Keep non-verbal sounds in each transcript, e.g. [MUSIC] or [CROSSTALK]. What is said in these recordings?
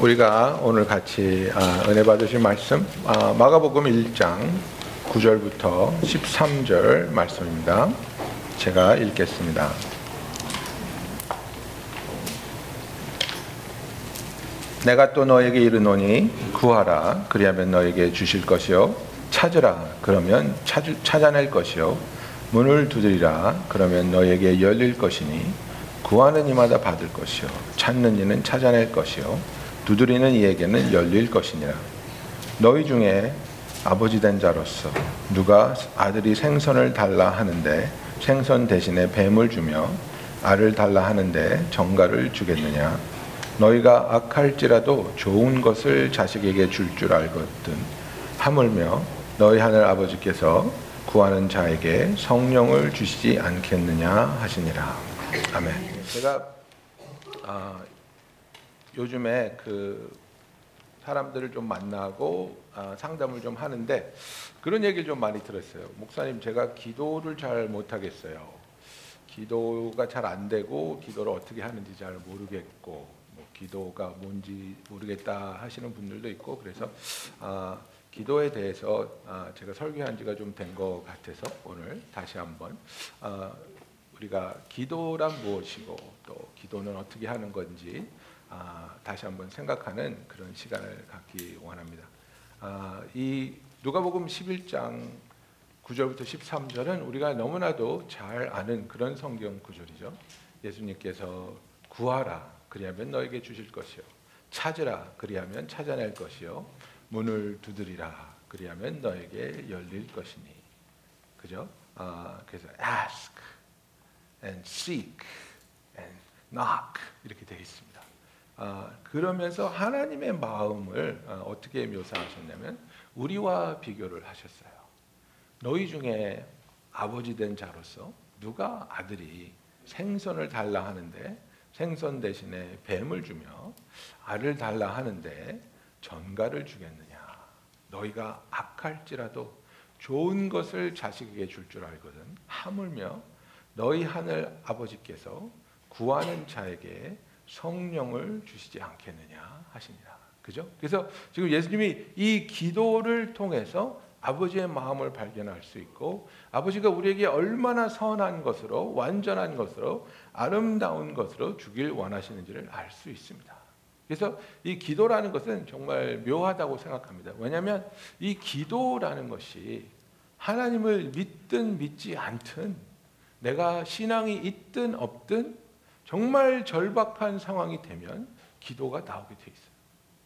우리가 오늘 같이 아, 은혜 받으실 말씀 아, 마가복음 1장 9절부터 13절 말씀입니다. 제가 읽겠습니다. 내가 또 너에게 이르노니 구하라. 그리하면 너에게 주실 것이요. 찾으라. 그러면 찾, 찾아낼 것이요. 문을 두드리라. 그러면 너에게 열릴 것이니 구하는 이마다 받을 것이요. 찾는 이는 찾아낼 것이요 두드리는 이에게는 열릴 것이니라. 너희 중에 아버지 된 자로서 누가 아들이 생선을 달라 하는데 생선 대신에 뱀을 주며 알을 달라 하는데 정가를 주겠느냐? 너희가 악할지라도 좋은 것을 자식에게 줄줄 알거든. 하물며 너희 하늘 아버지께서 구하는 자에게 성령을 주시지 않겠느냐 하시니라. 아멘. 제가 아, 요즘에 그 사람들을 좀 만나고 아, 상담을 좀 하는데 그런 얘기를 좀 많이 들었어요. 목사님 제가 기도를 잘 못하겠어요. 기도가 잘 안 되고 기도를 어떻게 하는지 잘 모르겠고 기도가 뭔지 모르겠다 하시는 분들도 있고 그래서 아, 기도에 대해서 아, 제가 설교한 지가 좀 된 것 같아서 오늘 다시 한번 아, 우리가 기도란 무엇이고 또 기도는 어떻게 하는 건지 아, 다시 한번 생각하는 그런 시간을 갖기 원합니다. 아, 이 누가복음 11장 9절부터 13절은 우리가 너무나도 잘 아는 그런 성경 구절이죠. 예수님께서 구하라 그리하면 너에게 주실 것이요 찾으라 그리하면 찾아낼 것이요 문을 두드리라 그리하면 너에게 열릴 것이니 그죠? 아, 그래서 ask and seek and knock 이렇게 되어 있습니다. 아, 그러면서 하나님의 마음을 아, 어떻게 묘사하셨냐면 우리와 비교를 하셨어요. 너희 중에 아버지 된 자로서 누가 아들이 생선을 달라 하는데 생선 대신에 뱀을 주며 알을 달라 하는데 전가를 주겠느냐? 너희가 악할지라도 좋은 것을 자식에게 줄줄 알거든. 하물며 너희 하늘 아버지께서 구하는 자에게 성령을 주시지 않겠느냐 하시니라. 그죠? 그래서 지금 예수님이 이 기도를 통해서 아버지의 마음을 발견할 수 있고 아버지가 우리에게 얼마나 선한 것으로 완전한 것으로 아름다운 것으로 주길 원하시는지를 알 수 있습니다. 그래서 이 기도라는 것은 정말 묘하다고 생각합니다. 왜냐하면 이 기도라는 것이 하나님을 믿든 믿지 않든 내가 신앙이 있든 없든 정말 절박한 상황이 되면 기도가 나오게 돼 있어요.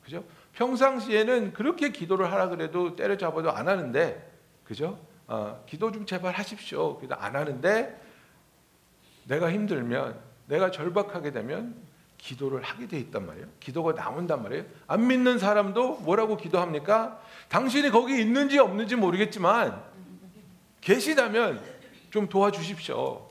그죠? 평상시에는 그렇게 기도를 하라 그래도 때려잡아도 안 하는데, 그죠? 어, 기도 좀 제발 하십시오. 그래도 안 하는데 내가 힘들면 내가 절박하게 되면 기도를 하게 돼 있단 말이에요. 기도가 나온단 말이에요. 안 믿는 사람도 뭐라고 기도합니까? 당신이 거기 있는지 없는지 모르겠지만 계시다면 좀 도와주십시오.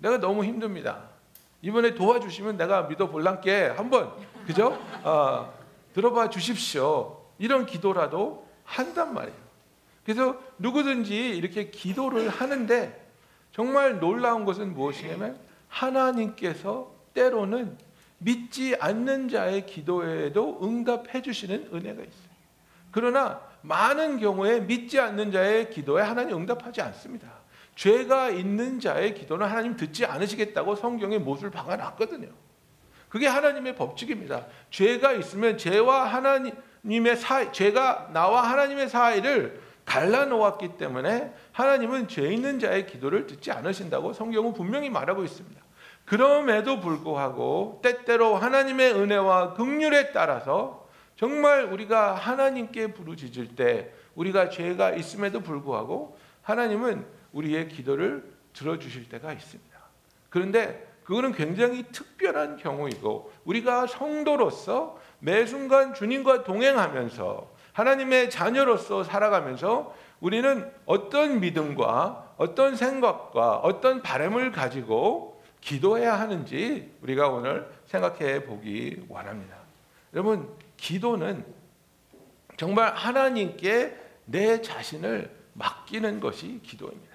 내가 너무 힘듭니다. 이번에 도와주시면 내가 믿어 볼란께 한번 그죠? 어, 들어봐 주십시오. 이런 기도라도 한단 말이에요. 그래서 누구든지 이렇게 기도를 하는데 정말 놀라운 것은 무엇이냐면 하나님께서 때로는 믿지 않는 자의 기도에도 응답해 주시는 은혜가 있어요. 그러나 많은 경우에 믿지 않는 자의 기도에 하나님 응답하지 않습니다. 죄가 있는 자의 기도는 하나님 듣지 않으시겠다고 성경에 못을 박아놨거든요. 그게 하나님의 법칙입니다. 죄가 있으면 죄와 하나님의 사이, 죄가 나와 하나님의 사이를 갈라놓았기 때문에 하나님은 죄 있는 자의 기도를 듣지 않으신다고 성경은 분명히 말하고 있습니다. 그럼에도 불구하고 때때로 하나님의 은혜와 긍휼에 따라서 정말 우리가 하나님께 부르짖을 때 우리가 죄가 있음에도 불구하고 하나님은 우리의 기도를 들어주실 때가 있습니다. 그런데 그거는 굉장히 특별한 경우이고 우리가 성도로서 매 순간 주님과 동행하면서 하나님의 자녀로서 살아가면서 우리는 어떤 믿음과 어떤 생각과 어떤 바램을 가지고 기도해야 하는지 우리가 오늘 생각해 보기 원합니다. 여러분, 기도는 정말 하나님께 내 자신을 맡기는 것이 기도입니다.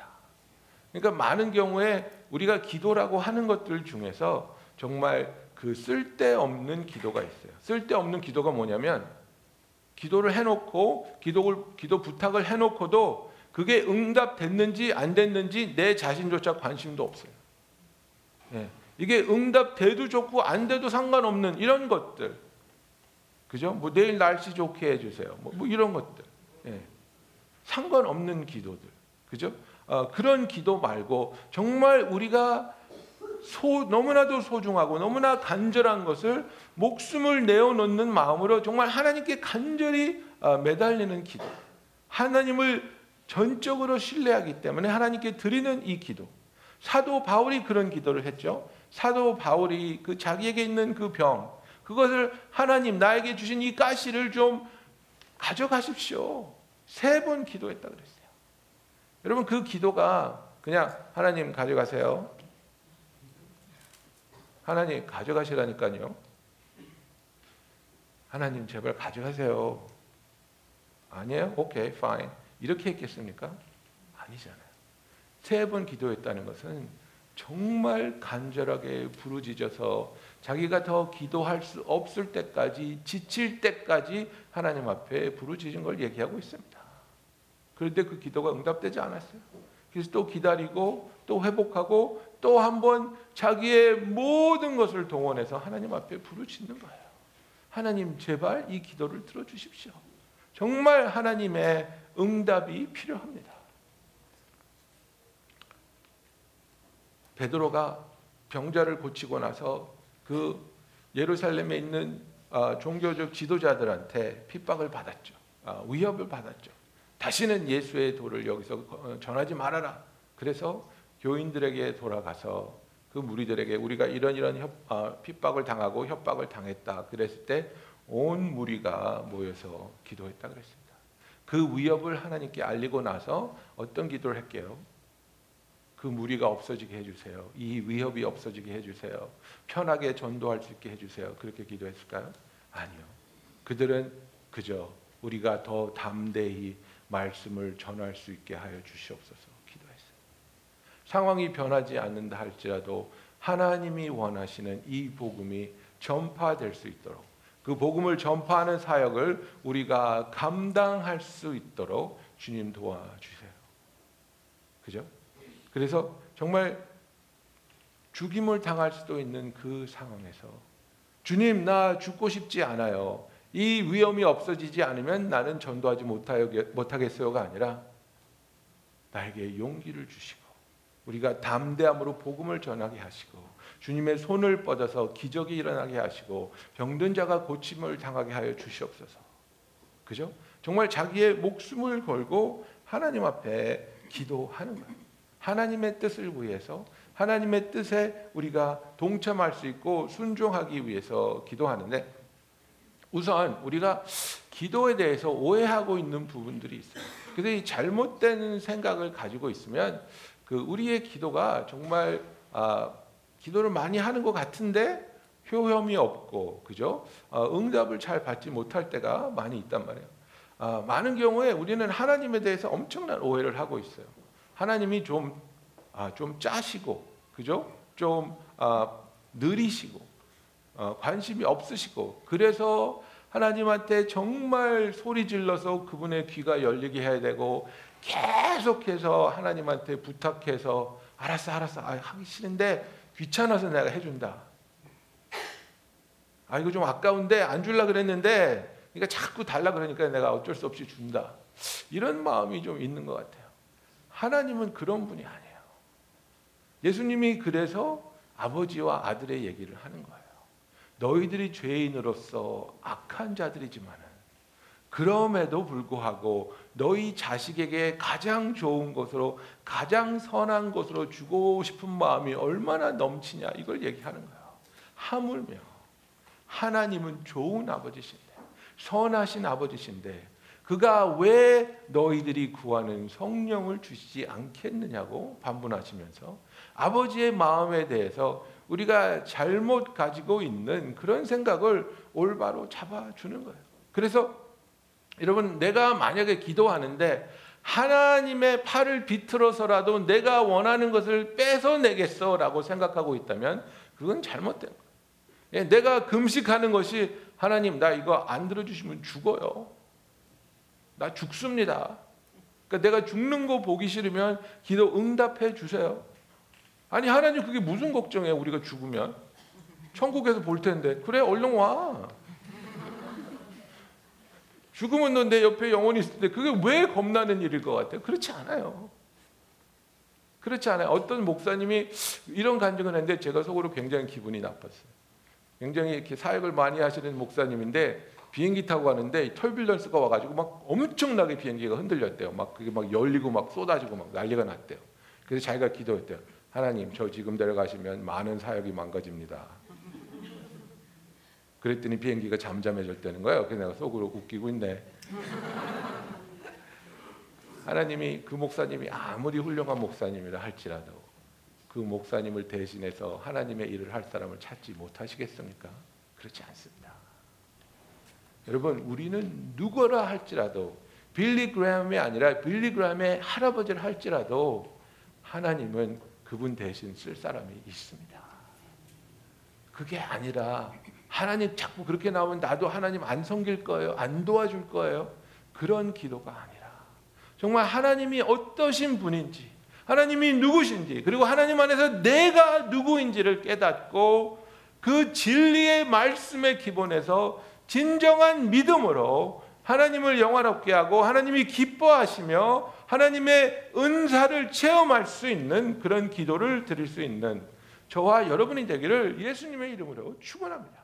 그러니까 많은 경우에 우리가 기도라고 하는 것들 중에서 정말 그 쓸데없는 기도가 있어요. 쓸데없는 기도가 뭐냐면 기도를 해놓고 기도를 기도 부탁을 해놓고도 그게 응답됐는지 안 됐는지 내 자신조차 관심도 없어요. 예. 이게 응답돼도 좋고 안 돼도 상관없는 이런 것들. 그죠? 뭐 내일 날씨 좋게 해주세요. 뭐, 뭐 이런 것들. 예. 상관없는 기도들. 그죠? 어, 그런 기도 말고 정말 우리가 소, 너무나도 소중하고 너무나 간절한 것을 목숨을 내어놓는 마음으로 정말 하나님께 간절히 어, 매달리는 기도. 하나님을 전적으로 신뢰하기 때문에 하나님께 드리는 이 기도. 사도 바울이 그런 기도를 했죠. 사도 바울이 그 자기에게 있는 그 병, 그것을 하나님 나에게 주신 이 가시를 좀 가져가십시오. 세 번 기도했다 그랬어요. 여러분 그 기도가 그냥 하나님 가져가세요. 하나님 가져가시라니까요. 하나님 제발 가져가세요. 아니에요? 오케이, fine. 이렇게 했겠습니까? 아니잖아요. 세 번 기도했다는 것은 정말 간절하게 부르짖어서 자기가 더 기도할 수 없을 때까지 지칠 때까지 하나님 앞에 부르짖은 걸 얘기하고 있습니다. 그런데 그 기도가 응답되지 않았어요. 그래서 또 기다리고 또 회복하고 또 한 번 자기의 모든 것을 동원해서 하나님 앞에 부르짖는 거예요. 하나님 제발 이 기도를 들어 주십시오. 정말 하나님의 응답이 필요합니다. 베드로가 병자를 고치고 나서 그 예루살렘에 있는 아, 종교적 지도자들한테 핍박을 받았죠. 아, 위협을 받았죠. 다시는 예수의 도를 여기서 어, 전하지 말아라. 그래서 교인들에게 돌아가서 그 무리들에게 우리가 이런 이런 협, 어, 핍박을 당하고 협박을 당했다. 그랬을 때 온 무리가 모여서 기도했다 그랬습니다. 그 위협을 하나님께 알리고 나서 어떤 기도를 할게요? 그 무리가 없어지게 해주세요. 이 위협이 없어지게 해주세요. 편하게 전도할 수 있게 해주세요. 그렇게 기도했을까요? 아니요. 그들은 그저 우리가 더 담대히 말씀을 전할 수 있게 하여 주시옵소서 기도했어요. 상황이 변하지 않는다 할지라도 하나님이 원하시는 이 복음이 전파될 수 있도록 그 복음을 전파하는 사역을 우리가 감당할 수 있도록 주님 도와주세요. 그죠? 그래서 정말 죽임을 당할 수도 있는 그 상황에서 주님 나 죽고 싶지 않아요. 이 위험이 없어지지 않으면 나는 전도하지 못하겠어요가 아니라 나에게 용기를 주시고 우리가 담대함으로 복음을 전하게 하시고 주님의 손을 뻗어서 기적이 일어나게 하시고 병든 자가 고침을 당하게 하여 주시옵소서. 그죠? 정말 자기의 목숨을 걸고 하나님 앞에 기도하는 거예요. 하나님의 뜻을 위해서 하나님의 뜻에 우리가 동참할 수 있고 순종하기 위해서 기도하는데 우선 우리가 기도에 대해서 오해하고 있는 부분들이 있어요. 그래서 이 잘못된 생각을 가지고 있으면 그 우리의 기도가 정말 아, 기도를 많이 하는 것 같은데 효험이 없고 그죠? 어, 응답을 잘 받지 못할 때가 많이 있단 말이에요. 아, 많은 경우에 우리는 하나님에 대해서 엄청난 오해를 하고 있어요. 하나님이 좀, 아, 좀 짜시고, 그죠? 좀 아, 느리시고, 어, 관심이 없으시고, 그래서 하나님한테 정말 소리 질러서 그분의 귀가 열리게 해야 되고, 계속해서 하나님한테 부탁해서, 알았어, 알았어, 아, 하기 싫은데 귀찮아서 내가 해준다. 아, 이거 좀 아까운데 안 줄라 그랬는데, 그러니까 자꾸 달라 그러니까 내가 어쩔 수 없이 준다. 이런 마음이 좀 있는 것 같아요. 하나님은 그런 분이 아니에요. 예수님이 그래서 아버지와 아들의 얘기를 하는 거예요. 너희들이 죄인으로서 악한 자들이지만은 그럼에도 불구하고 너희 자식에게 가장 좋은 것으로 가장 선한 것으로 주고 싶은 마음이 얼마나 넘치냐 이걸 얘기하는 거예요. 하물며 하나님은 좋은 아버지신데 선하신 아버지신데 그가 왜 너희들이 구하는 성령을 주시지 않겠느냐고 반문하시면서 아버지의 마음에 대해서 우리가 잘못 가지고 있는 그런 생각을 올바로 잡아주는 거예요. 그래서 여러분, 내가 만약에 기도하는데 하나님의 팔을 비틀어서라도 내가 원하는 것을 뺏어내겠어라고 생각하고 있다면 그건 잘못된 거예요. 예, 내가 금식하는 것이 하나님 나 이거 안 들어주시면 죽어요. 나 죽습니다. 그러니까 내가 죽는 거 보기 싫으면 기도 응답해 주세요. 아니 하나님 그게 무슨 걱정이에요? 우리가 죽으면 천국에서 볼 텐데 그래 얼른 와. 죽으면 너 내 옆에 영원히 있을 때 그게 왜 겁나는 일일 것 같아요? 그렇지 않아요. 그렇지 않아요. 어떤 목사님이 이런 간증을 했는데 제가 속으로 굉장히 기분이 나빴어요. 굉장히 이렇게 사역을 많이 하시는 목사님인데 비행기 타고 가는데 털빌런스가 와가지고 막 엄청나게 비행기가 흔들렸대요. 막 그게 막 열리고 막 쏟아지고 막 난리가 났대요. 그래서 자기가 기도했대요. 하나님, 저 지금 데려가시면 많은 사역이 망가집니다. 그랬더니 비행기가 잠잠해졌다는 거예요. 그래서 내가 속으로 웃기고 있네. 하나님이 그 목사님이 아무리 훌륭한 목사님이라 할지라도 그 목사님을 대신해서 하나님의 일을 할 사람을 찾지 못하시겠습니까? 그렇지 않습니다. 여러분, 우리는 누구라 할지라도 빌리 그램이 아니라 빌리 그램의 할아버지를 할지라도 하나님은 그분 대신 쓸 사람이 있습니다. 그게 아니라 하나님 자꾸 그렇게 나오면 나도 하나님 안 섬길 거예요. 안 도와줄 거예요. 그런 기도가 아니라 정말 하나님이 어떠신 분인지 하나님이 누구신지 그리고 하나님 안에서 내가 누구인지를 깨닫고 그 진리의 말씀의 기본에서 진정한 믿음으로 하나님을 영화롭게 하고 하나님이 기뻐하시며 하나님의 은사를 체험할 수 있는 그런 기도를 드릴 수 있는 저와 여러분이 되기를 예수님의 이름으로 축원합니다.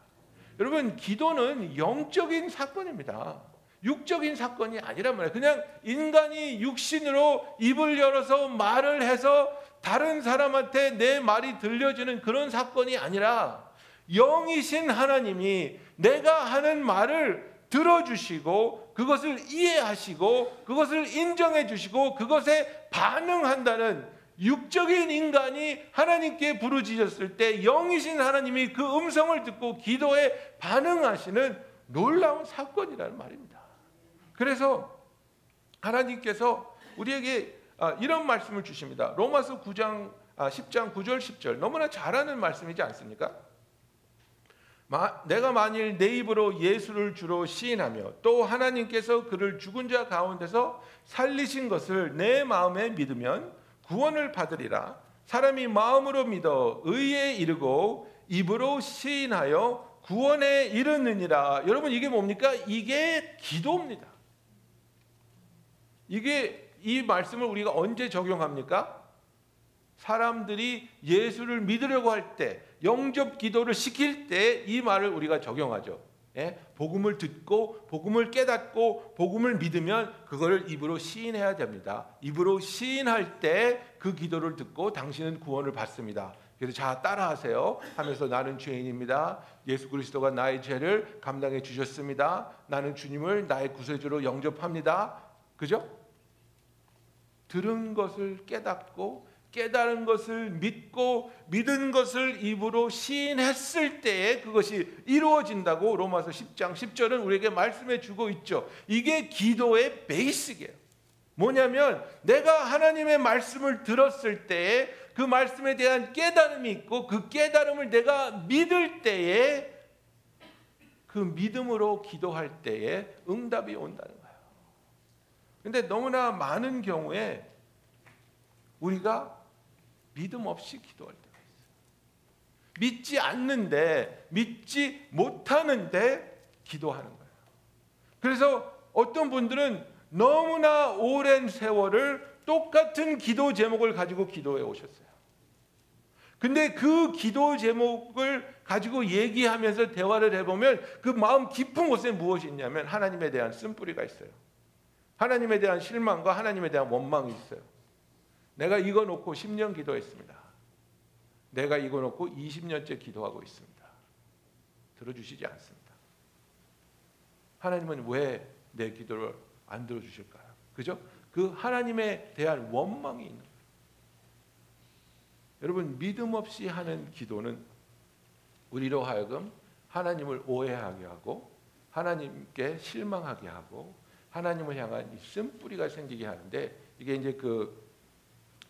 여러분 기도는 영적인 사건입니다. 육적인 사건이 아니란 말이에요. 그냥 인간이 육신으로 입을 열어서 말을 해서 다른 사람한테 내 말이 들려지는 그런 사건이 아니라 영이신 하나님이 내가 하는 말을 들어주시고 그것을 이해하시고 그것을 인정해 주시고 그것에 반응한다는 육적인 인간이 하나님께 부르짖었을 때 영이신 하나님이 그 음성을 듣고 기도에 반응하시는 놀라운 사건이라는 말입니다. 그래서 하나님께서 우리에게 아, 이런 말씀을 주십니다. 로마서 9장 10장 9절 10절 너무나 잘하는 말씀이지 않습니까? 내가 만일 내 입으로 예수를 주로 시인하며 또 하나님께서 그를 죽은 자 가운데서 살리신 것을 내 마음에 믿으면 구원을 받으리라. 사람이 마음으로 믿어 의에 이르고 입으로 시인하여 구원에 이르느니라. 여러분 이게 뭡니까? 이게 기도입니다. 이게 이 말씀을 우리가 언제 적용합니까? 사람들이 예수를 믿으려고 할 때, 영접 기도를 시킬 때 이 말을 우리가 적용하죠. 예? 복음을 듣고 복음을 깨닫고 복음을 믿으면 그거를 입으로 시인해야 됩니다. 입으로 시인할 때 그 기도를 듣고 당신은 구원을 받습니다. 그래서 자 따라하세요 하면서 나는 죄인입니다. 예수 그리스도가 나의 죄를 감당해 주셨습니다. 나는 주님을 나의 구세주로 영접합니다. 그죠? 들은 것을 깨닫고 깨달은 것을 믿고 믿은 것을 입으로 시인했을 때에 그것이 이루어진다고 로마서 10장 10절은 우리에게 말씀해 주고 있죠. 이게 기도의 베이스예요. 뭐냐면 내가 하나님의 말씀을 들었을 때에 그 말씀에 대한 깨달음이 있고 그 깨달음을 내가 믿을 때에 그 믿음으로 기도할 때에 응답이 온다는 거예요. 근데 너무나 많은 경우에 우리가 믿음 없이 기도할 때가 있어요. 믿지 않는데, 믿지 못하는데 기도하는 거예요. 그래서 어떤 분들은 너무나 오랜 세월을 똑같은 기도 제목을 가지고 기도해 오셨어요. 근데 그 기도 제목을 가지고 얘기하면서 대화를 해보면 그 마음 깊은 곳에 무엇이 있냐면 하나님에 대한 쓴뿌리가 있어요. 하나님에 대한 실망과 하나님에 대한 원망이 있어요. 내가 이거 놓고 10년 기도했습니다. 내가 이거 놓고 20년째 기도하고 있습니다. 들어주시지 않습니다. 하나님은 왜 내 기도를 안 들어주실까요? 그죠? 그 하나님에 대한 원망이 있는 거예요. 여러분 믿음 없이 하는 기도는 우리로 하여금 하나님을 오해하게 하고 하나님께 실망하게 하고 하나님을 향한 쓴뿌리가 생기게 하는데 이게 이제 그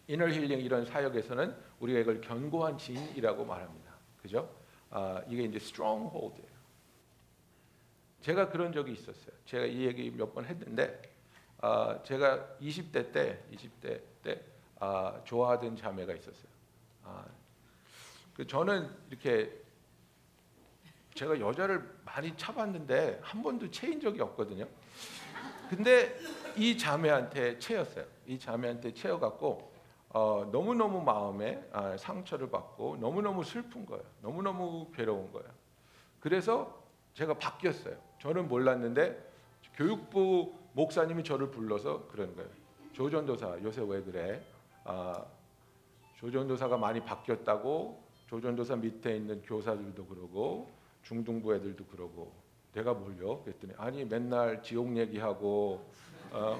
이너 힐링 이런 사역에서는 우리가 이걸 견고한 진이라고 말합니다. 그죠? 아, 이게 이제 stronghold예요. 제가 그런 적이 있었어요. 제가 이 얘기 몇 번 했는데 아, 제가 20대 때 20대 때 아, 좋아하던 자매가 있었어요. 아, 그 저는 이렇게 제가 여자를 많이 차봤는데 한 번도 채인 적이 없거든요. 근데 이 자매한테 채였어요. 이 자매한테 채여갖고 어, 너무너무 마음에 아, 상처를 받고 너무너무 슬픈 거예요. 너무너무 괴로운 거예요. 그래서 제가 바뀌었어요. 저는 몰랐는데 교육부 목사님이 저를 불러서 그러는 거예요. 조전도사 요새 왜 그래? 아, 조전도사가 많이 바뀌었다고 조전도사 밑에 있는 교사들도 그러고 중등부 애들도 그러고 내가 뭘요? 그랬더니 아니 맨날 지옥 얘기하고 어,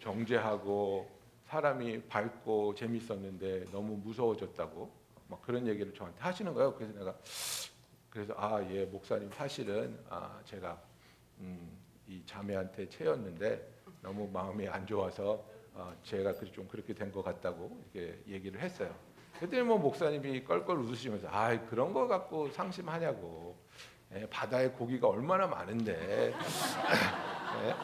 정죄하고 사람이 밝고 재밌었는데 너무 무서워졌다고 막 그런 얘기를 저한테 하시는 거예요. 그래서 내가 그래서 아 예 목사님 사실은 아 제가 음, 이 자매한테 채였는데 너무 마음이 안 좋아서 어, 제가 좀 그렇게 된 것 같다고 이렇게 얘기를 했어요. 그때 뭐 목사님이 껄껄 웃으시면서 아 그런 거 갖고 상심하냐고 예, 바다에 고기가 얼마나 많은데 [LAUGHS] 예,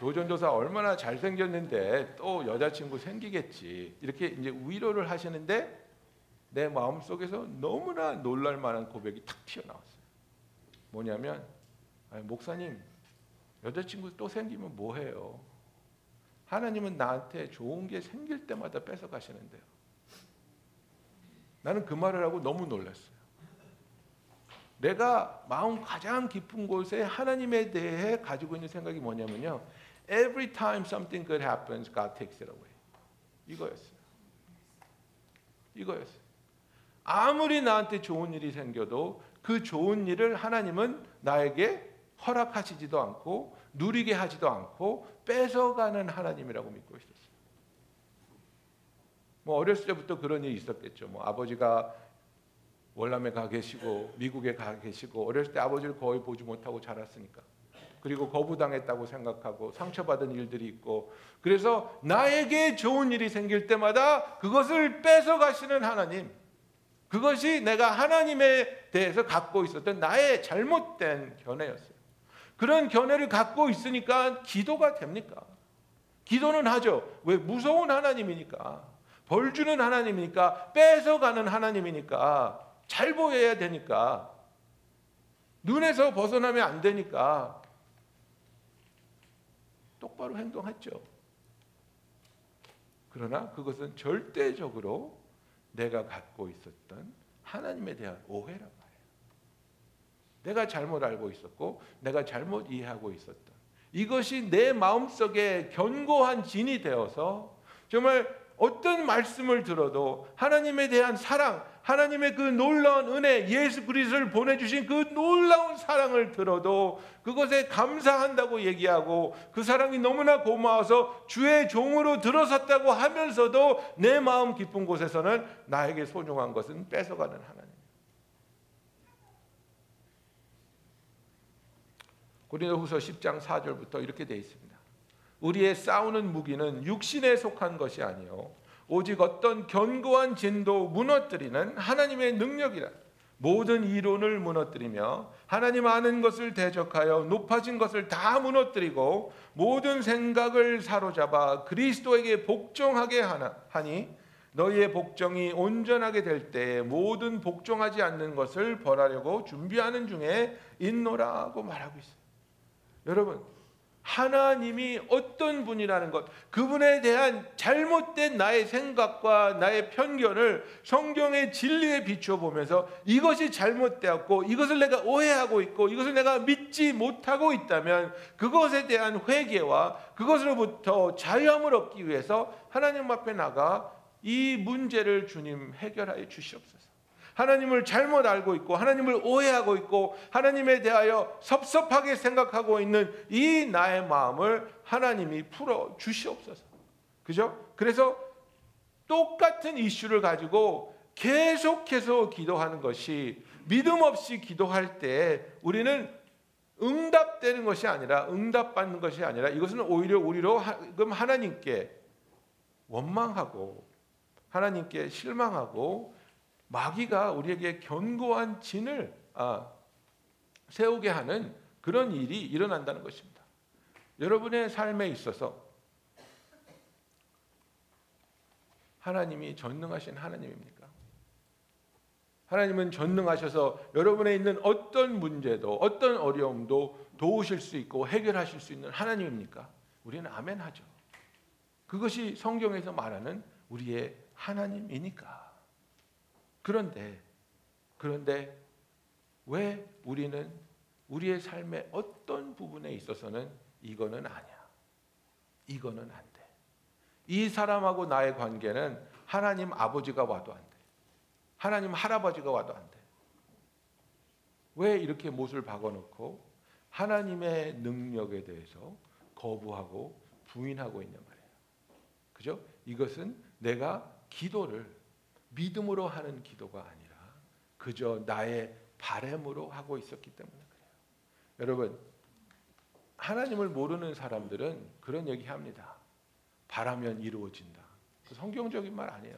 조전도사 얼마나 잘생겼는데 또 여자친구 생기겠지 이렇게 이제 위로를 하시는데 내 마음 속에서 너무나 놀랄 만한 고백이 탁 튀어나왔어요. 뭐냐면 아니, 목사님 여자친구 또 생기면 뭐 해요? 하나님은 나한테 좋은 게 생길 때마다 뺏어 가시는데요. 나는 그 말을 하고 너무 놀랐어요. 내가 마음 가장 깊은 곳에 하나님에 대해 가지고 있는 생각이 뭐냐면요. Every time something good happens, God takes it away. 이거였어요. 이거였어요. 아무리 나한테 좋은 일이 생겨도 그 좋은 일을 하나님은 나에게 허락하시지도 않고 누리게 하지도 않고 뺏어가는 하나님이라고 믿고 있었어요. 뭐 어렸을 때부터 그런 일이 있었겠죠. 뭐 아버지가 월남에 가 계시고 미국에 가 계시고 어렸을 때 아버지를 거의 보지 못하고 자랐으니까 그리고 거부당했다고 생각하고 상처받은 일들이 있고. 그래서 나에게 좋은 일이 생길 때마다 그것을 뺏어 가시는 하나님. 그것이 내가 하나님에 대해서 갖고 있었던 나의 잘못된 견해였어요. 그런 견해를 갖고 있으니까 기도가 됩니까? 기도는 하죠. 왜? 무서운 하나님이니까. 벌 주는 하나님이니까. 뺏어 가는 하나님이니까. 잘 보여야 되니까. 눈에서 벗어나면 안 되니까 똑바로 행동했죠. 그러나 그것은 절대적으로 내가 갖고 있었던 하나님에 대한 오해란 말이에요. 내가 잘못 알고 있었고 내가 잘못 이해하고 있었던 이것이 내 마음속에 견고한 진이 되어서 정말 어떤 말씀을 들어도 하나님에 대한 사랑, 하나님의 그 놀라운 은혜, 예수 그리스도를 보내 주신 그 놀라운 사랑을 들어도 그것에 감사한다고 얘기하고 그 사랑이 너무나 고마워서 주의 종으로 들어섰다고 하면서도 내 마음 깊은 곳에서는 나에게 소중한 것은 뺏어가는 하나님. 고린도후서 10장 4절부터 이렇게 되어 있습니다. 우리의 싸우는 무기는 육신에 속한 것이 아니요 오직 어떤 견고한 진도 무너뜨리는 하나님의 능력이라 모든 이론을 무너뜨리며 하나님 아는 것을 대적하여 높아진 것을 다 무너뜨리고 모든 생각을 사로잡아 그리스도에게 복종하게 하니 너희의 복종이 온전하게 될 때에 모든 복종하지 않는 것을 벌하려고 준비하는 중에 있노라고 말하고 있어요. 여러분 하나님이 어떤 분이라는 것, 그분에 대한 잘못된 나의 생각과 나의 편견을 성경의 진리에 비추어 보면서 이것이 잘못되었고 이것을 내가 오해하고 있고 이것을 내가 믿지 못하고 있다면 그것에 대한 회개와 그것으로부터 자유함을 얻기 위해서 하나님 앞에 나가 이 문제를 주님 해결하여 주시옵소서. 하나님을 잘못 알고 있고 하나님을 오해하고 있고 하나님에 대하여 섭섭하게 생각하고 있는 이 나의 마음을 하나님이 풀어 주시옵소서. 그죠? 그래서 똑같은 이슈를 가지고 계속해서 기도하는 것이 믿음 없이 기도할 때 우리는 응답되는 것이 아니라 응답받는 것이 아니라 이것은 오히려 우리로 하나님께 원망하고 하나님께 실망하고 마귀가 우리에게 견고한 진을 아, 세우게 하는 그런 일이 일어난다는 것입니다. 여러분의 삶에 있어서 하나님이 전능하신 하나님입니까? 하나님은 전능하셔서 여러분에 있는 어떤 문제도 어떤 어려움도 도우실 수 있고 해결하실 수 있는 하나님입니까? 우리는 아멘 하죠. 그것이 성경에서 말하는 우리의 하나님이니까. 그런데 그런데 왜 우리는 우리의 삶의 어떤 부분에 있어서는 이거는 아니야. 이거는 안 돼. 이 사람하고 나의 관계는 하나님 아버지가 와도 안 돼. 하나님 할아버지가 와도 안 돼. 왜 이렇게 못을 박아놓고 하나님의 능력에 대해서 거부하고 부인하고 있냐 말이에요. 그죠? 이것은 내가 기도를 믿음으로 하는 기도가 아니라 그저 나의 바램으로 하고 있었기 때문에 그래요. 여러분, 하나님을 모르는 사람들은 그런 얘기 합니다. 바라면 이루어진다. 그 성경적인 말 아니에요.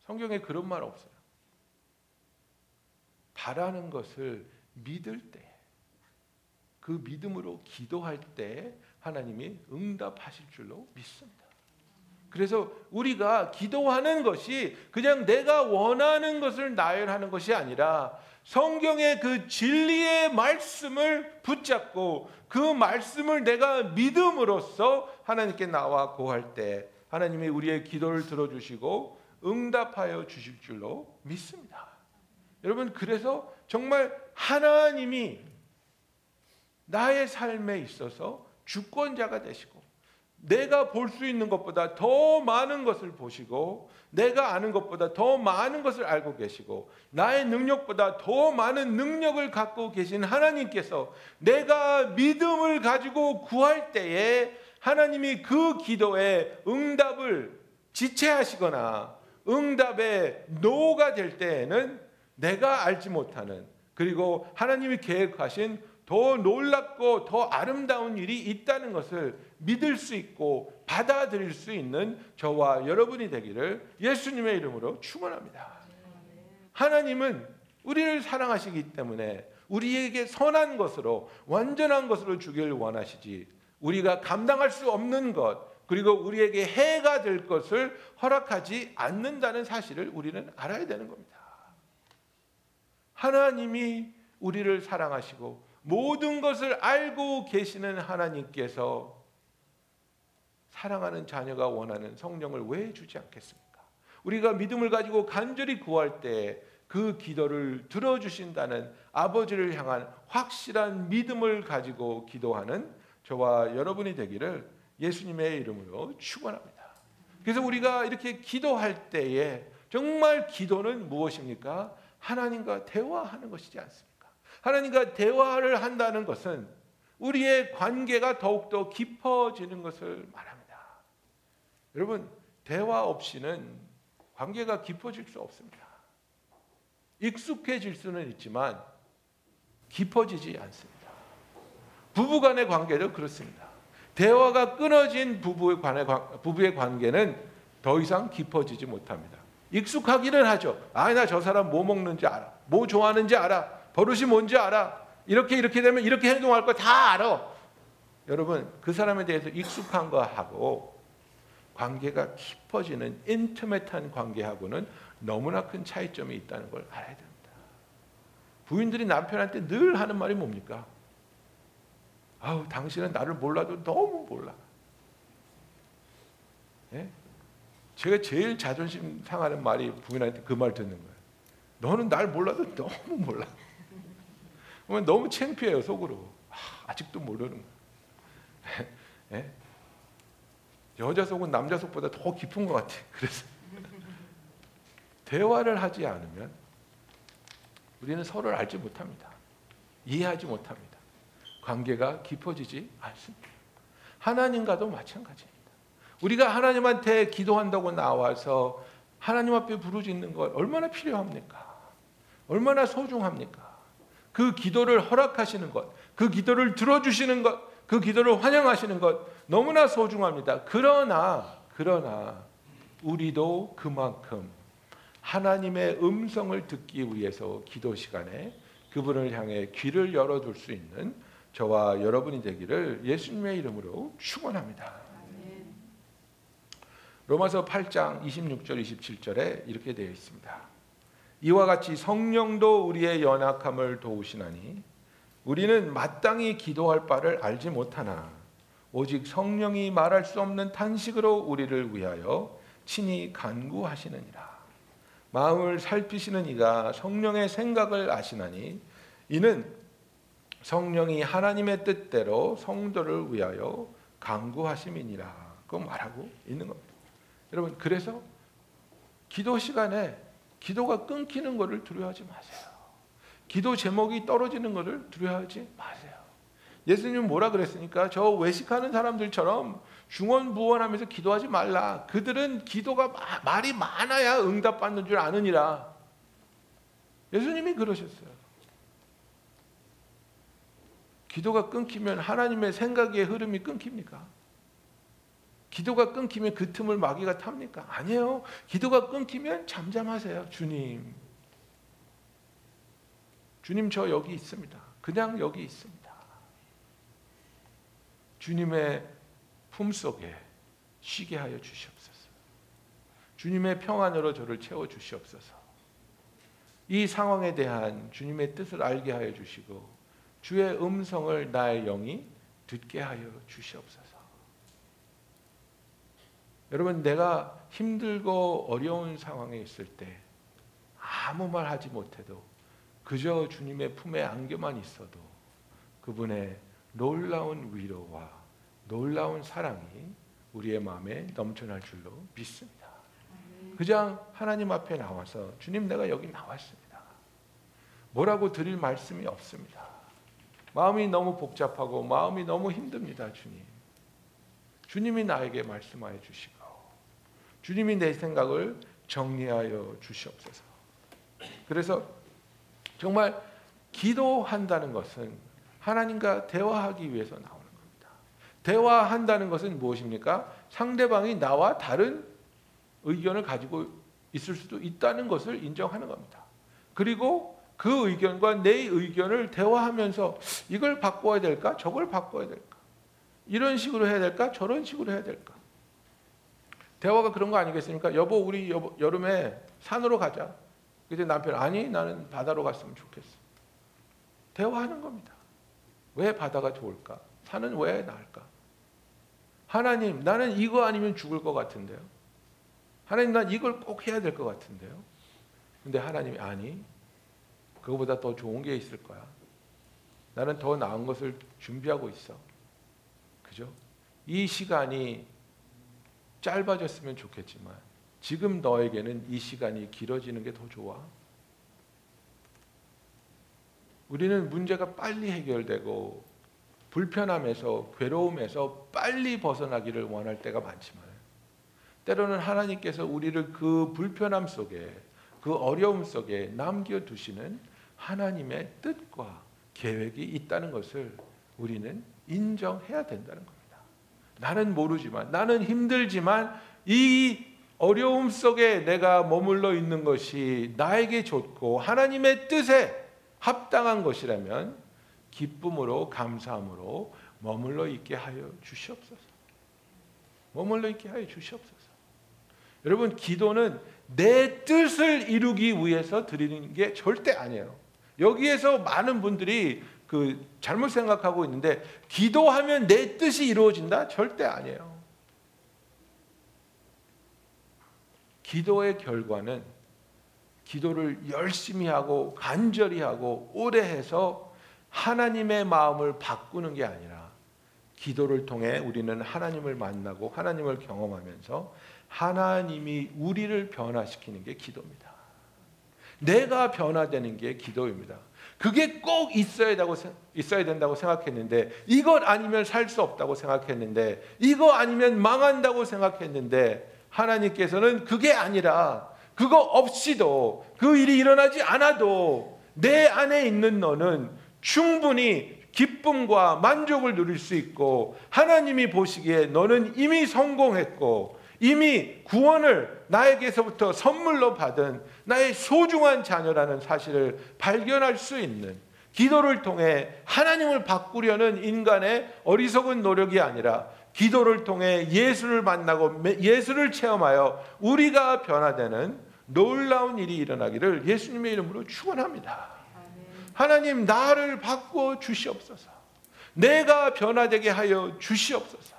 성경에 그런 말 없어요. 바라는 것을 믿을 때, 그 믿음으로 기도할 때 하나님이 응답하실 줄로 믿습니다. 그래서 우리가 기도하는 것이 그냥 내가 원하는 것을 나열하는 것이 아니라 성경의 그 진리의 말씀을 붙잡고 그 말씀을 내가 믿음으로써 하나님께 나와 고할 때 하나님이 우리의 기도를 들어주시고 응답하여 주실 줄로 믿습니다. 여러분, 그래서 정말 하나님이 나의 삶에 있어서 주권자가 되시고 내가 볼 수 있는 것보다 더 많은 것을 보시고 내가 아는 것보다 더 많은 것을 알고 계시고 나의 능력보다 더 많은 능력을 갖고 계신 하나님께서 내가 믿음을 가지고 구할 때에 하나님이 그 기도에 응답을 지체하시거나 응답에 노가 될 때에는 내가 알지 못하는 그리고 하나님이 계획하신 더 놀랍고 더 아름다운 일이 있다는 것을 믿을 수 있고 받아들일 수 있는 저와 여러분이 되기를 예수님의 이름으로 축원합니다. 하나님은 우리를 사랑하시기 때문에 우리에게 선한 것으로 완전한 것으로 주기를 원하시지 우리가 감당할 수 없는 것 그리고 우리에게 해가 될 것을 허락하지 않는다는 사실을 우리는 알아야 되는 겁니다. 하나님이 우리를 사랑하시고 모든 것을 알고 계시는 하나님께서 사랑하는 자녀가 원하는 성령을 왜 주지 않겠습니까? 우리가 믿음을 가지고 간절히 구할 때 그 기도를 들어주신다는 아버지를 향한 확실한 믿음을 가지고 기도하는 저와 여러분이 되기를 예수님의 이름으로 축원합니다. 그래서 우리가 이렇게 기도할 때에 정말 기도는 무엇입니까? 하나님과 대화하는 것이지 않습니까? 하나님과 대화를 한다는 것은 우리의 관계가 더욱더 깊어지는 것을 말합니다. 여러분, 대화 없이는 관계가 깊어질 수 없습니다. 익숙해질 수는 있지만 깊어지지 않습니다. 부부 간의 관계도 그렇습니다. 대화가 끊어진 부부의, 관의, 부부의 관계는 더 이상 깊어지지 못합니다. 익숙하기는 하죠. 아, 나 저 사람 뭐 먹는지 알아. 뭐 좋아하는지 알아. 버릇이 뭔지 알아. 이렇게 이렇게 되면 이렇게 행동할 거 다 알아. 여러분, 그 사람에 대해서 익숙한 거 하고 관계가 깊어지는 인터메트한 관계하고는 너무나 큰 차이점이 있다는 걸 알아야 됩니다. 부인들이 남편한테 늘 하는 말이 뭡니까? 아우, 당신은 나를 몰라도 너무 몰라. 예? 제가 제일 자존심 상하는 말이 부인한테 그 말 듣는 거예요. 너는 날 몰라도 너무 몰라. 너무 창피해요 속으로. 아, 직도 모르는 거예요. [LAUGHS] 예? 여자 속은 남자 속보다 더 깊은 것 같아. [LAUGHS] 그래서 대화를 하지 않으면 우리는 서로를 알지 못합니다. 이해하지 못합니다. 관계가 깊어지지 않습니다. 하나님과도 마찬가지입니다. 우리가 하나님한테 기도한다고 나와서 하나님 앞에 부르짖는 것 얼마나 필요합니까? 얼마나 소중합니까? 그 기도를 허락하시는 것, 그 기도를 들어주시는 것, 그 기도를 환영하시는 것 너무나 소중합니다. 그러나, 그러나 우리도 그만큼 하나님의 음성을 듣기 위해서 기도 시간에 그분을 향해 귀를 열어 둘 수 있는 저와 여러분이 되기를 예수님의 이름으로 축원합니다. 로마서 8장 26절 27절에 이렇게 되어 있습니다. 이와 같이 성령도 우리의 연약함을 도우시나니 우리는 마땅히 기도할 바를 알지 못하나 오직 성령이 말할 수 없는 탄식으로 우리를 위하여 친히 간구하시느니라. 마음을 살피시는 이가 성령의 생각을 아시나니 이는 성령이 하나님의 뜻대로 성도를 위하여 간구하심이니라. 그 말하고 있는 겁니다. 여러분 그래서 기도 시간에 기도가 끊기는 것을 두려워하지 마세요. 기도 제목이 떨어지는 것을 두려워하지 마세요. 예수님 뭐라 그랬습니까? 저 외식하는 사람들처럼 중언부언하면서 기도하지 말라. 그들은 기도가 말이 많아야 응답받는 줄 아느니라. 예수님이 그러셨어요. 기도가 끊기면 하나님의 생각의 흐름이 끊깁니까? 기도가 끊기면 그 틈을 마귀가 탑니까? 아니에요. 기도가 끊기면 잠잠하세요. 주님. 주님 저 여기 있습니다. 그냥 여기 있습니다. 주님의 품 속에 쉬게 하여 주시옵소서. 주님의 평안으로 저를 채워 주시옵소서. 이 상황에 대한 주님의 뜻을 알게 하여 주시고 주의 음성을 나의 영이 듣게 하여 주시옵소서. 여러분 내가 힘들고 어려운 상황에 있을 때 아무 말 하지 못해도 그저 주님의 품에 안겨만 있어도 그분의 놀라운 위로와 놀라운 사랑이 우리의 마음에 넘쳐날 줄로 믿습니다. 그냥 하나님 앞에 나와서 주님 내가 여기 나왔습니다. 뭐라고 드릴 말씀이 없습니다. 마음이 너무 복잡하고 마음이 너무 힘듭니다, 주님. 주님이 나에게 말씀하여 주시고 주님이 내 생각을 정리하여 주시옵소서. 그래서 정말 기도한다는 것은 하나님과 대화하기 위해서 나오는 겁니다. 대화한다는 것은 무엇입니까? 상대방이 나와 다른 의견을 가지고 있을 수도 있다는 것을 인정하는 겁니다. 그리고 그 의견과 내 의견을 대화하면서 이걸 바꿔야 될까? 저걸 바꿔야 될까? 이런 식으로 해야 될까? 저런 식으로 해야 될까? 대화가 그런 거 아니겠습니까? 여보, 우리 여보, 여름에 산으로 가자. 그때 남편 아니 나는 바다로 갔으면 좋겠어. 대화하는 겁니다. 왜 바다가 좋을까? 산은 왜 나을까? 하나님, 나는 이거 아니면 죽을 것 같은데요. 하나님, 난 이걸 꼭 해야 될 것 같은데요. 근데 하나님이 아니, 그거보다 더 좋은 게 있을 거야. 나는 더 나은 것을 준비하고 있어. 그죠? 이 시간이 짧아졌으면 좋겠지만 지금 너에게는 이 시간이 길어지는 게 더 좋아. 우리는 문제가 빨리 해결되고 불편함에서 괴로움에서 빨리 벗어나기를 원할 때가 많지만 때로는 하나님께서 우리를 그 불편함 속에 그 어려움 속에 남겨 두시는 하나님의 뜻과 계획이 있다는 것을 우리는 인정해야 된다는 겁니다. 나는 모르지만 나는 힘들지만 이 어려움 속에 내가 머물러 있는 것이 나에게 좋고 하나님의 뜻에 합당한 것이라면 기쁨으로 감사함으로 머물러 있게 하여 주시옵소서. 머물러 있게 하여 주시옵소서. 여러분 기도는 내 뜻을 이루기 위해서 드리는 게 절대 아니에요. 여기에서 많은 분들이 그 잘못 생각하고 있는데 기도하면 내 뜻이 이루어진다? 절대 아니에요. 기도의 결과는 기도를 열심히 하고 간절히 하고 오래 해서 하나님의 마음을 바꾸는 게 아니라 기도를 통해 우리는 하나님을 만나고 하나님을 경험하면서 하나님이 우리를 변화시키는 게 기도입니다. 내가 변화되는 게 기도입니다. 그게 꼭 있어야 된다고, 있어야 된다고 생각했는데 이것 아니면 살 수 없다고 생각했는데 이거 아니면 망한다고 생각했는데 하나님께서는 그게 아니라 그거 없이도 그 일이 일어나지 않아도 내 안에 있는 너는 충분히 기쁨과 만족을 누릴 수 있고 하나님이 보시기에 너는 이미 성공했고 이미 구원을 나에게서부터 선물로 받은 나의 소중한 자녀라는 사실을 발견할 수 있는 기도를 통해 하나님을 바꾸려는 인간의 어리석은 노력이 아니라 기도를 통해 예수를 만나고 예수를 체험하여 우리가 변화되는 놀라운 일이 일어나기를 예수님의 이름으로 축원합니다. 하나님 나를 바꿔 주시옵소서. 내가 변화되게 하여 주시옵소서.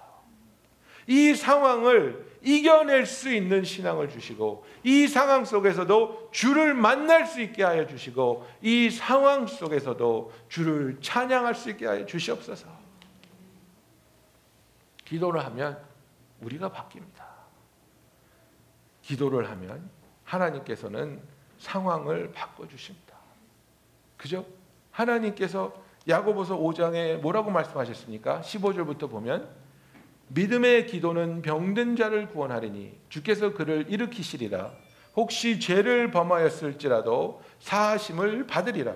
이 상황을 이겨낼 수 있는 신앙을 주시고 이 상황 속에서도 주를 만날 수 있게 하여 주시고 이 상황 속에서도 주를 찬양할 수 있게 하여 주시옵소서. 기도를 하면 우리가 바뀝니다. 기도를 하면 하나님께서는 상황을 바꿔 주십니다. 그죠? 하나님께서 야고보서 5장에 뭐라고 말씀하셨습니까? 15절부터 보면 믿음의 기도는 병든 자를 구원하리니 주께서 그를 일으키시리라. 혹시 죄를 범하였을지라도 사하심을 받으리라.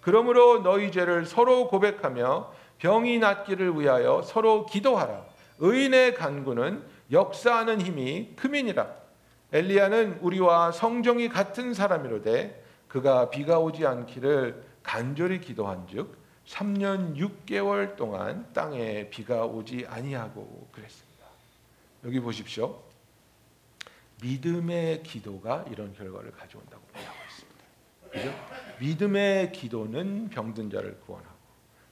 그러므로 너희 죄를 서로 고백하며 병이 낫기를 위하여 서로 기도하라. 의인의 간구는 역사하는 힘이 크민이라. 엘리야는 우리와 성정이 같은 사람이로되 그가 비가 오지 않기를 간절히 기도한즉 3년 6개월 동안 땅에 비가 오지 아니하고 그랬습니다. 여기 보십시오. 믿음의 기도가 이런 결과를 가져온다고 말하고 있습니다. 그죠? 믿음의 기도는 병든 자를 구원하고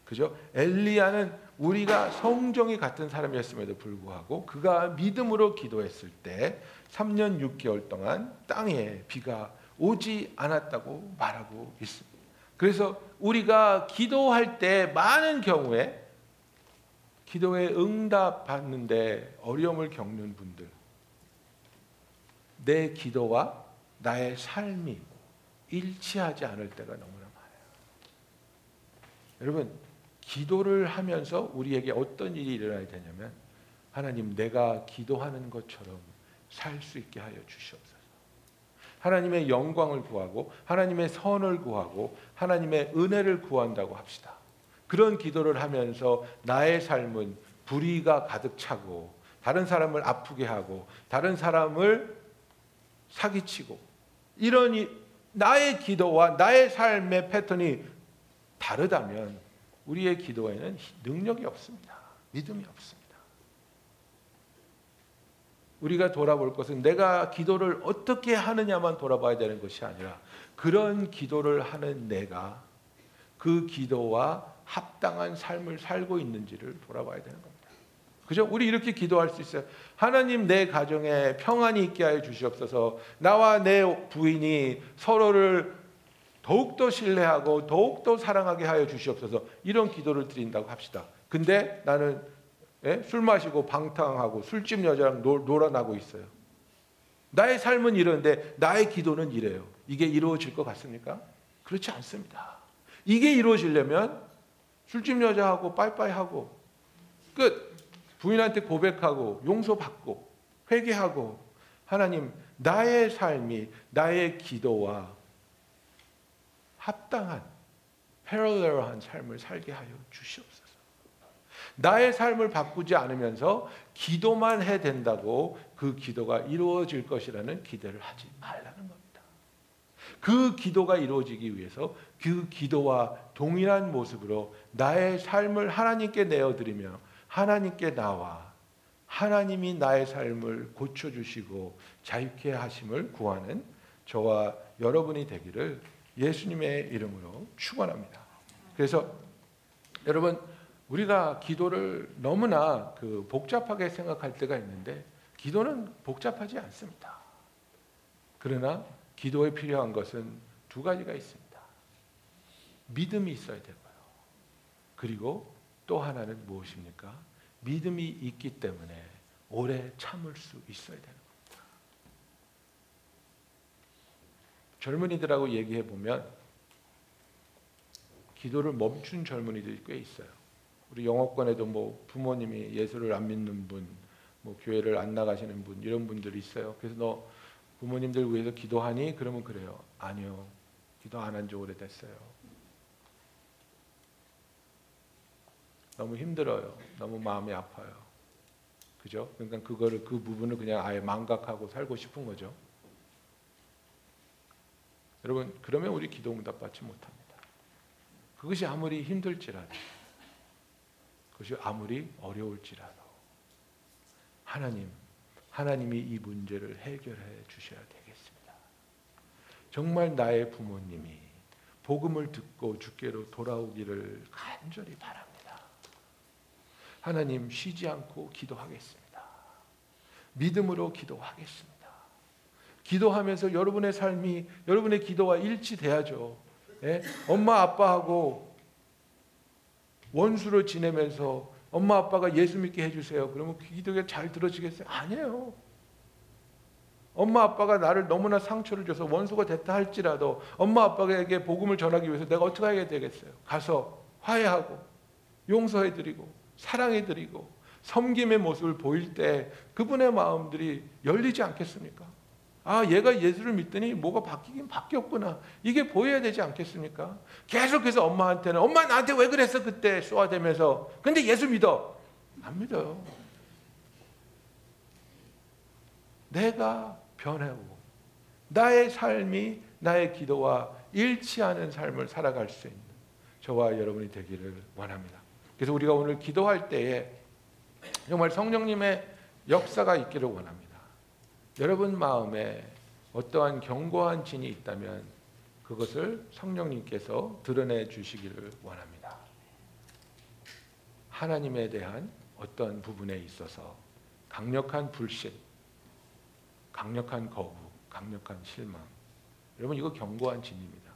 그죠? 엘리야는 우리가 성정이 같은 사람이었음에도 불구하고 그가 믿음으로 기도했을 때 3년 6개월 동안 땅에 비가 오지 않았다고 말하고 있습니다. 그래서 우리가 기도할 때 많은 경우에 기도에 응답 받는데 어려움을 겪는 분들 내 기도와 나의 삶이 일치하지 않을 때가 너무나 많아요. 여러분 기도를 하면서 우리에게 어떤 일이 일어나야 되냐면 하나님 내가 기도하는 것처럼 살 수 있게 하여 주시옵소서. 하나님의 영광을 구하고 하나님의 선을 구하고 하나님의 은혜를 구한다고 합시다. 그런 기도를 하면서 나의 삶은 불의가 가득 차고 다른 사람을 아프게 하고 다른 사람을 사기치고 이런 나의 기도와 나의 삶의 패턴이 다르다면 우리의 기도에는 능력이 없습니다. 믿음이 없습니다. 우리가 돌아볼 것은 내가 기도를 어떻게 하느냐만 돌아봐야 되는 것이 아니라 그런 기도를 하는 내가 그 기도와 합당한 삶을 살고 있는지를 돌아봐야 되는 겁니다. 그죠? 우리 이렇게 기도할 수 있어요. 하나님 내 가정에 평안이 있게 하여 주시옵소서. 나와 내 부인이 서로를 더욱더 신뢰하고 더욱더 사랑하게 하여 주시옵소서. 이런 기도를 드린다고 합시다. 근데 나는 예? 술 마시고 방탕하고 술집 여자랑 놀, 놀아나고 있어요. 나의 삶은 이런데 나의 기도는 이래요. 이게 이루어질 것 같습니까? 그렇지 않습니다. 이게 이루어지려면 술집 여자하고 빠이빠이 하고 끝. 부인한테 고백하고 용서받고 회개하고 하나님 나의 삶이 나의 기도와 합당한 패러렐한 삶을 살게 하여 주시옵소서. 나의 삶을 바꾸지 않으면서 기도만 해 된다고 그 기도가 이루어질 것이라는 기대를 하지 말라는 겁니다. 그 기도가 이루어지기 위해서 그 기도와 동일한 모습으로 나의 삶을 하나님께 내어드리며 하나님께 나와 하나님이 나의 삶을 고쳐주시고 자유케 하심을 구하는 저와 여러분이 되기를 예수님의 이름으로 축원합니다. 그래서 여러분 우리가 기도를 너무나 그 복잡하게 생각할 때가 있는데 기도는 복잡하지 않습니다. 그러나 기도에 필요한 것은 두 가지가 있습니다. 믿음이 있어야 되고요. 그리고 또 하나는 무엇입니까? 믿음이 있기 때문에 오래 참을 수 있어야 되는 겁니다. 젊은이들하고 얘기해 보면 기도를 멈춘 젊은이들이 꽤 있어요. 우리 영어권에도 뭐 부모님이 예수를 안 믿는 분, 뭐 교회를 안 나가시는 분 이런 분들이 있어요. 그래서 너 부모님들 위해서 기도하니? 그러면 그래요. 아니요. 기도 안 한 지 오래됐어요. 너무 힘들어요. 너무 마음이 아파요. 그죠? 그러니까 그거를 그 부분을 그냥 아예 망각하고 살고 싶은 거죠. 여러분 그러면 우리 기도 응답 받지 못합니다. 그것이 아무리 힘들지라도 그것이 아무리 어려울지라도 하나님 하나님이 이 문제를 해결해 주셔야 되겠습니다. 정말 나의 부모님이 복음을 듣고 주께로 돌아오기를 간절히 바랍니다. 하나님 쉬지 않고 기도하겠습니다. 믿음으로 기도하겠습니다. 기도하면서 여러분의 삶이 여러분의 기도와 일치돼야죠. 예? 엄마 아빠하고 원수로 지내면서 엄마 아빠가 예수 믿게 해주세요. 그러면 그 기도가 잘 들어지겠어요? 아니에요. 엄마 아빠가 나를 너무나 상처를 줘서 원수가 됐다 할지라도 엄마 아빠에게 복음을 전하기 위해서 내가 어떻게 해야 되겠어요? 가서 화해하고 용서해드리고 사랑해드리고 섬김의 모습을 보일 때 그분의 마음들이 열리지 않겠습니까? 아, 얘가 예수를 믿더니 뭐가 바뀌긴 바뀌었구나. 이게 보여야 되지 않겠습니까? 계속해서 엄마한테는 엄마 나한테 왜 그랬어 그때 쏘아대면서 근데 예수 믿어. 안 믿어요. 내가 변하고 나의 삶이 나의 기도와 일치하는 삶을 살아갈 수 있는 저와 여러분이 되기를 원합니다. 그래서 우리가 오늘 기도할 때에 정말 성령님의 역사가 있기를 원합니다. 여러분 마음에 어떠한 견고한 진이 있다면 그것을 성령님께서 드러내 주시기를 원합니다. 하나님에 대한 어떤 부분에 있어서 강력한 불신, 강력한 거부, 강력한 실망. 여러분 이거 견고한 진입니다.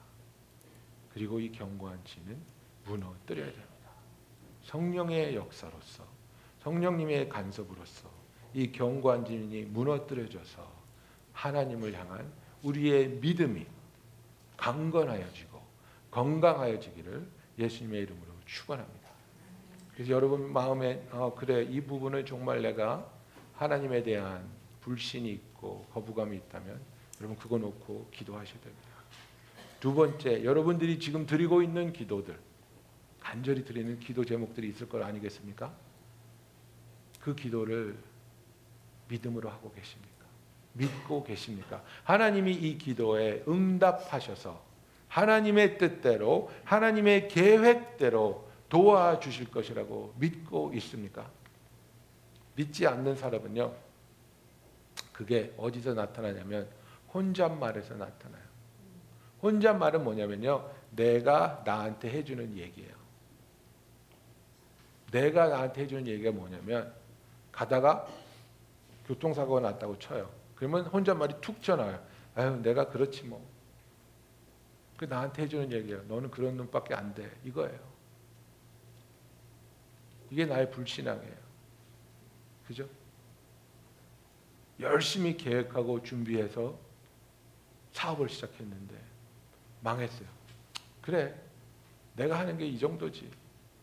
그리고 이 견고한 진은 무너뜨려야 됩니다. 성령의 역사로서 성령님의 간섭으로서 이 견고한 진이 무너뜨려져서 하나님을 향한 우리의 믿음이 강건하여지고 건강하여지기를 예수님의 이름으로 축원합니다. 그래서 여러분 마음에 어, 그래 이 부분을 정말 내가 하나님에 대한 불신이 있고 거부감이 있다면 여러분 그거 놓고 기도하셔야 됩니다. 두 번째 여러분들이 지금 드리고 있는 기도들 간절히 드리는 기도 제목들이 있을 것 아니겠습니까? 그 기도를 믿음으로 하고 계십니까? 믿고 계십니까? 하나님이 이 기도에 응답하셔서 하나님의 뜻대로 하나님의 계획대로 도와주실 것이라고 믿고 있습니까? 믿지 않는 사람은요. 그게 어디서 나타나냐면 혼잣말에서 나타나요. 혼잣말은 뭐냐면요. 내가 나한테 해주는 얘기예요. 내가 나한테 해주는 얘기가 뭐냐면 가다가 교통사고가 났다고 쳐요. 그러면 혼잣말이 툭 튀어나와요. 아유, 내가 그렇지 뭐. 그 나한테 해주는 얘기예요. 너는 그런 눈밖에 안 돼. 이거예요. 이게 나의 불신앙이에요. 그죠? 열심히 계획하고 준비해서 사업을 시작했는데 망했어요. 그래. 내가 하는 게 이 정도지.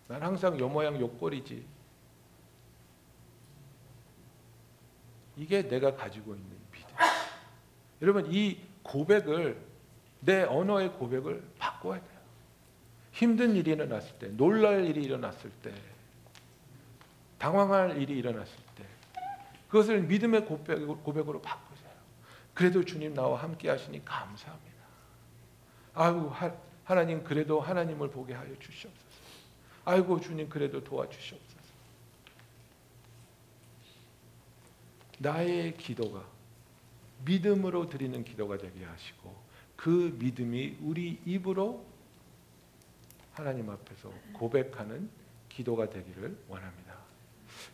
난 항상 요 모양 요 꼴이지. 이게 내가 가지고 있는 믿음. 여러분 이 고백을 내 언어의 고백을 바꿔야 돼요. 힘든 일이 일어났을 때, 놀랄 일이 일어났을 때, 당황할 일이 일어났을 때, 그것을 믿음의 고백으로 바꾸세요. 그래도 주님 나와 함께 하시니 감사합니다. 아이고 하나님 그래도 하나님을 보게 하여 주시옵소서. 아이고 주님 그래도 도와주시옵소서. 나의 기도가 믿음으로 드리는 기도가 되게 하시고 그 믿음이 우리 입으로 하나님 앞에서 고백하는 기도가 되기를 원합니다.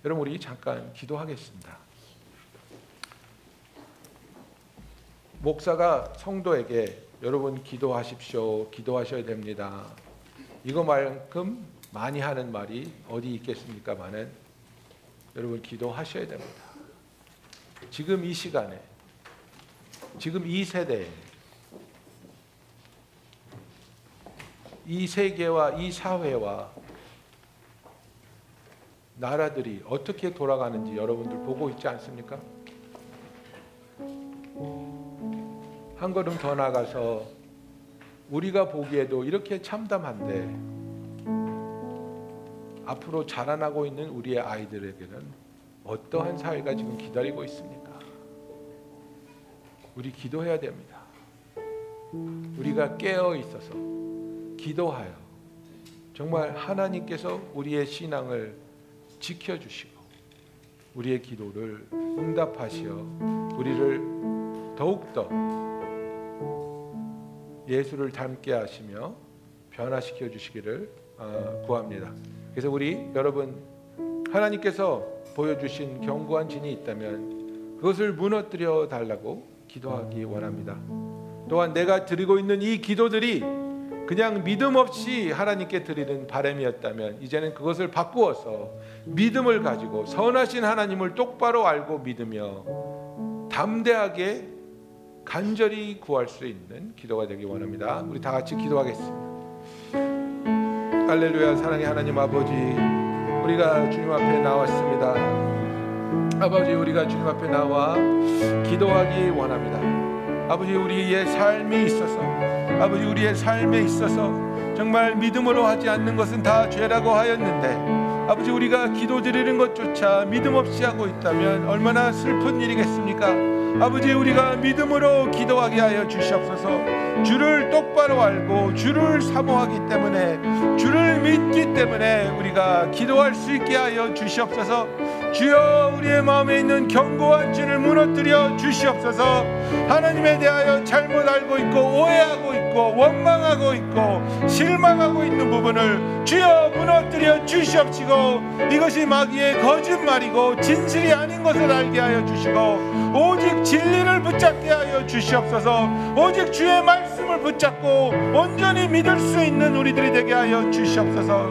여러분 우리 잠깐 기도하겠습니다. 목사가 성도에게 여러분 기도하십시오. 기도하셔야 됩니다. 이거만큼 많이 하는 말이 어디 있겠습니까만은 여러분 기도하셔야 됩니다. 지금 이 시간에 지금 이 세대에 이 세계와 이 사회와 나라들이 어떻게 돌아가는지 여러분들 보고 있지 않습니까? 한 걸음 더 나가서 우리가 보기에도 이렇게 참담한데 앞으로 자라나고 있는 우리의 아이들에게는 어떠한 사회가 지금 기다리고 있습니까? 우리 기도해야 됩니다. 우리가 깨어 있어서 기도하여 정말 하나님께서 우리의 신앙을 지켜주시고 우리의 기도를 응답하시어 우리를 더욱더 예수를 닮게 하시며 변화시켜 주시기를 아, 구합니다. 그래서 우리 여러분 하나님께서 보여주신 견고한 진이 있다면 그것을 무너뜨려 달라고 기도하기 원합니다. 또한 내가 드리고 있는 이 기도들이 그냥 믿음 없이 하나님께 드리는 바람이었다면 이제는 그것을 바꾸어서 믿음을 가지고 선하신 하나님을 똑바로 알고 믿으며 담대하게 간절히 구할 수 있는 기도가 되기 원합니다. 우리 다 같이 기도하겠습니다. 할렐루야 사랑의 하나님 아버지 우리가 주님 앞에 나왔습니다. 아버지 우리가 주님 앞에 나와 기도하기 원합니다. 아버지 우리의 삶이 있어서 아버지 우리의 삶에 있어서 정말 믿음으로 하지 않는 것은 다 죄라고 하였는데 아버지 우리가 기도 드리는 것조차 믿음 없이 하고 있다면 얼마나 슬픈 일이겠습니까? 아버지 우리가 믿음으로 기도하게 하여 주시옵소서. 주를 똑바로 알고 주를 사모하기 때문에 주를 믿기 때문에 우리가 기도할 수 있게 하여 주시옵소서. 주여 우리의 마음에 있는 견고한 진을 무너뜨려 주시옵소서. 하나님에 대하여 잘못 알고 있고 오해하고 있고 원망하고 있고 실망하고 있는 부분을 주여 무너뜨려 주시옵시고 이것이 마귀의 거짓말이고 진실이 아닌 것을 알게 하여 주시고 오직 진리를 붙잡게 하여 주시옵소서. 오직 주의 말씀 을 붙잡고 온전히 믿을 수 있는 우리들이 되게 하여 주시옵소서.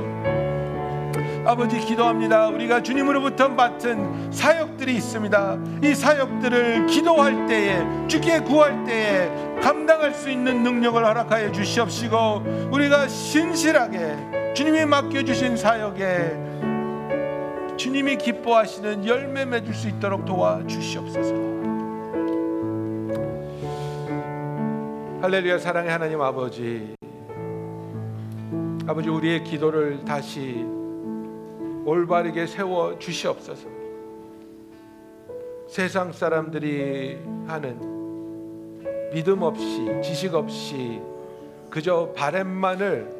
아버지 기도합니다. 우리가 주님으로부터 맡은 사역들이 있습니다. 이 사역들을 기도할 때에 주께 구할 때에 감당할 수 있는 능력을 허락하여 주시옵시고 우리가 신실하게 주님이 맡겨 주신 사역에 주님이 기뻐하시는 열매 맺을 수 있도록 도와 주시옵소서. 할렐루야 사랑의 하나님 아버지 아버지 우리의 기도를 다시 올바르게 세워 주시옵소서. 세상 사람들이 하는 믿음 없이 지식 없이 그저 바램만을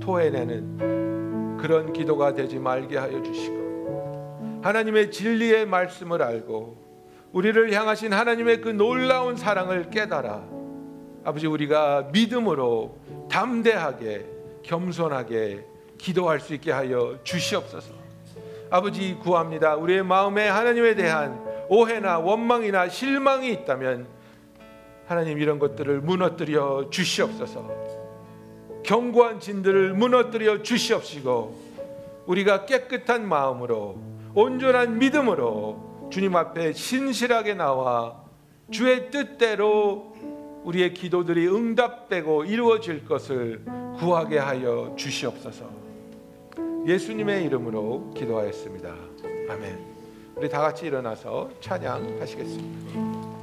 토해내는 그런 기도가 되지 말게 하여 주시고 하나님의 진리의 말씀을 알고 우리를 향하신 하나님의 그 놀라운 사랑을 깨달아 아버지 우리가 믿음으로 담대하게 겸손하게 기도할 수 있게 하여 주시옵소서. 아버지 구합니다. 우리의 마음에 하나님에 대한 오해나 원망이나 실망이 있다면 하나님 이런 것들을 무너뜨려 주시옵소서. 견고한 진들을 무너뜨려 주시옵시고 우리가 깨끗한 마음으로 온전한 믿음으로 주님 앞에 신실하게 나와 주의 뜻대로 우리의 기도들이 응답되고 이루어질 것을 구하게 하여 주시옵소서. 예수님의 이름으로 기도하였습니다. 아멘. 우리 다 같이 일어나서 찬양하시겠습니다.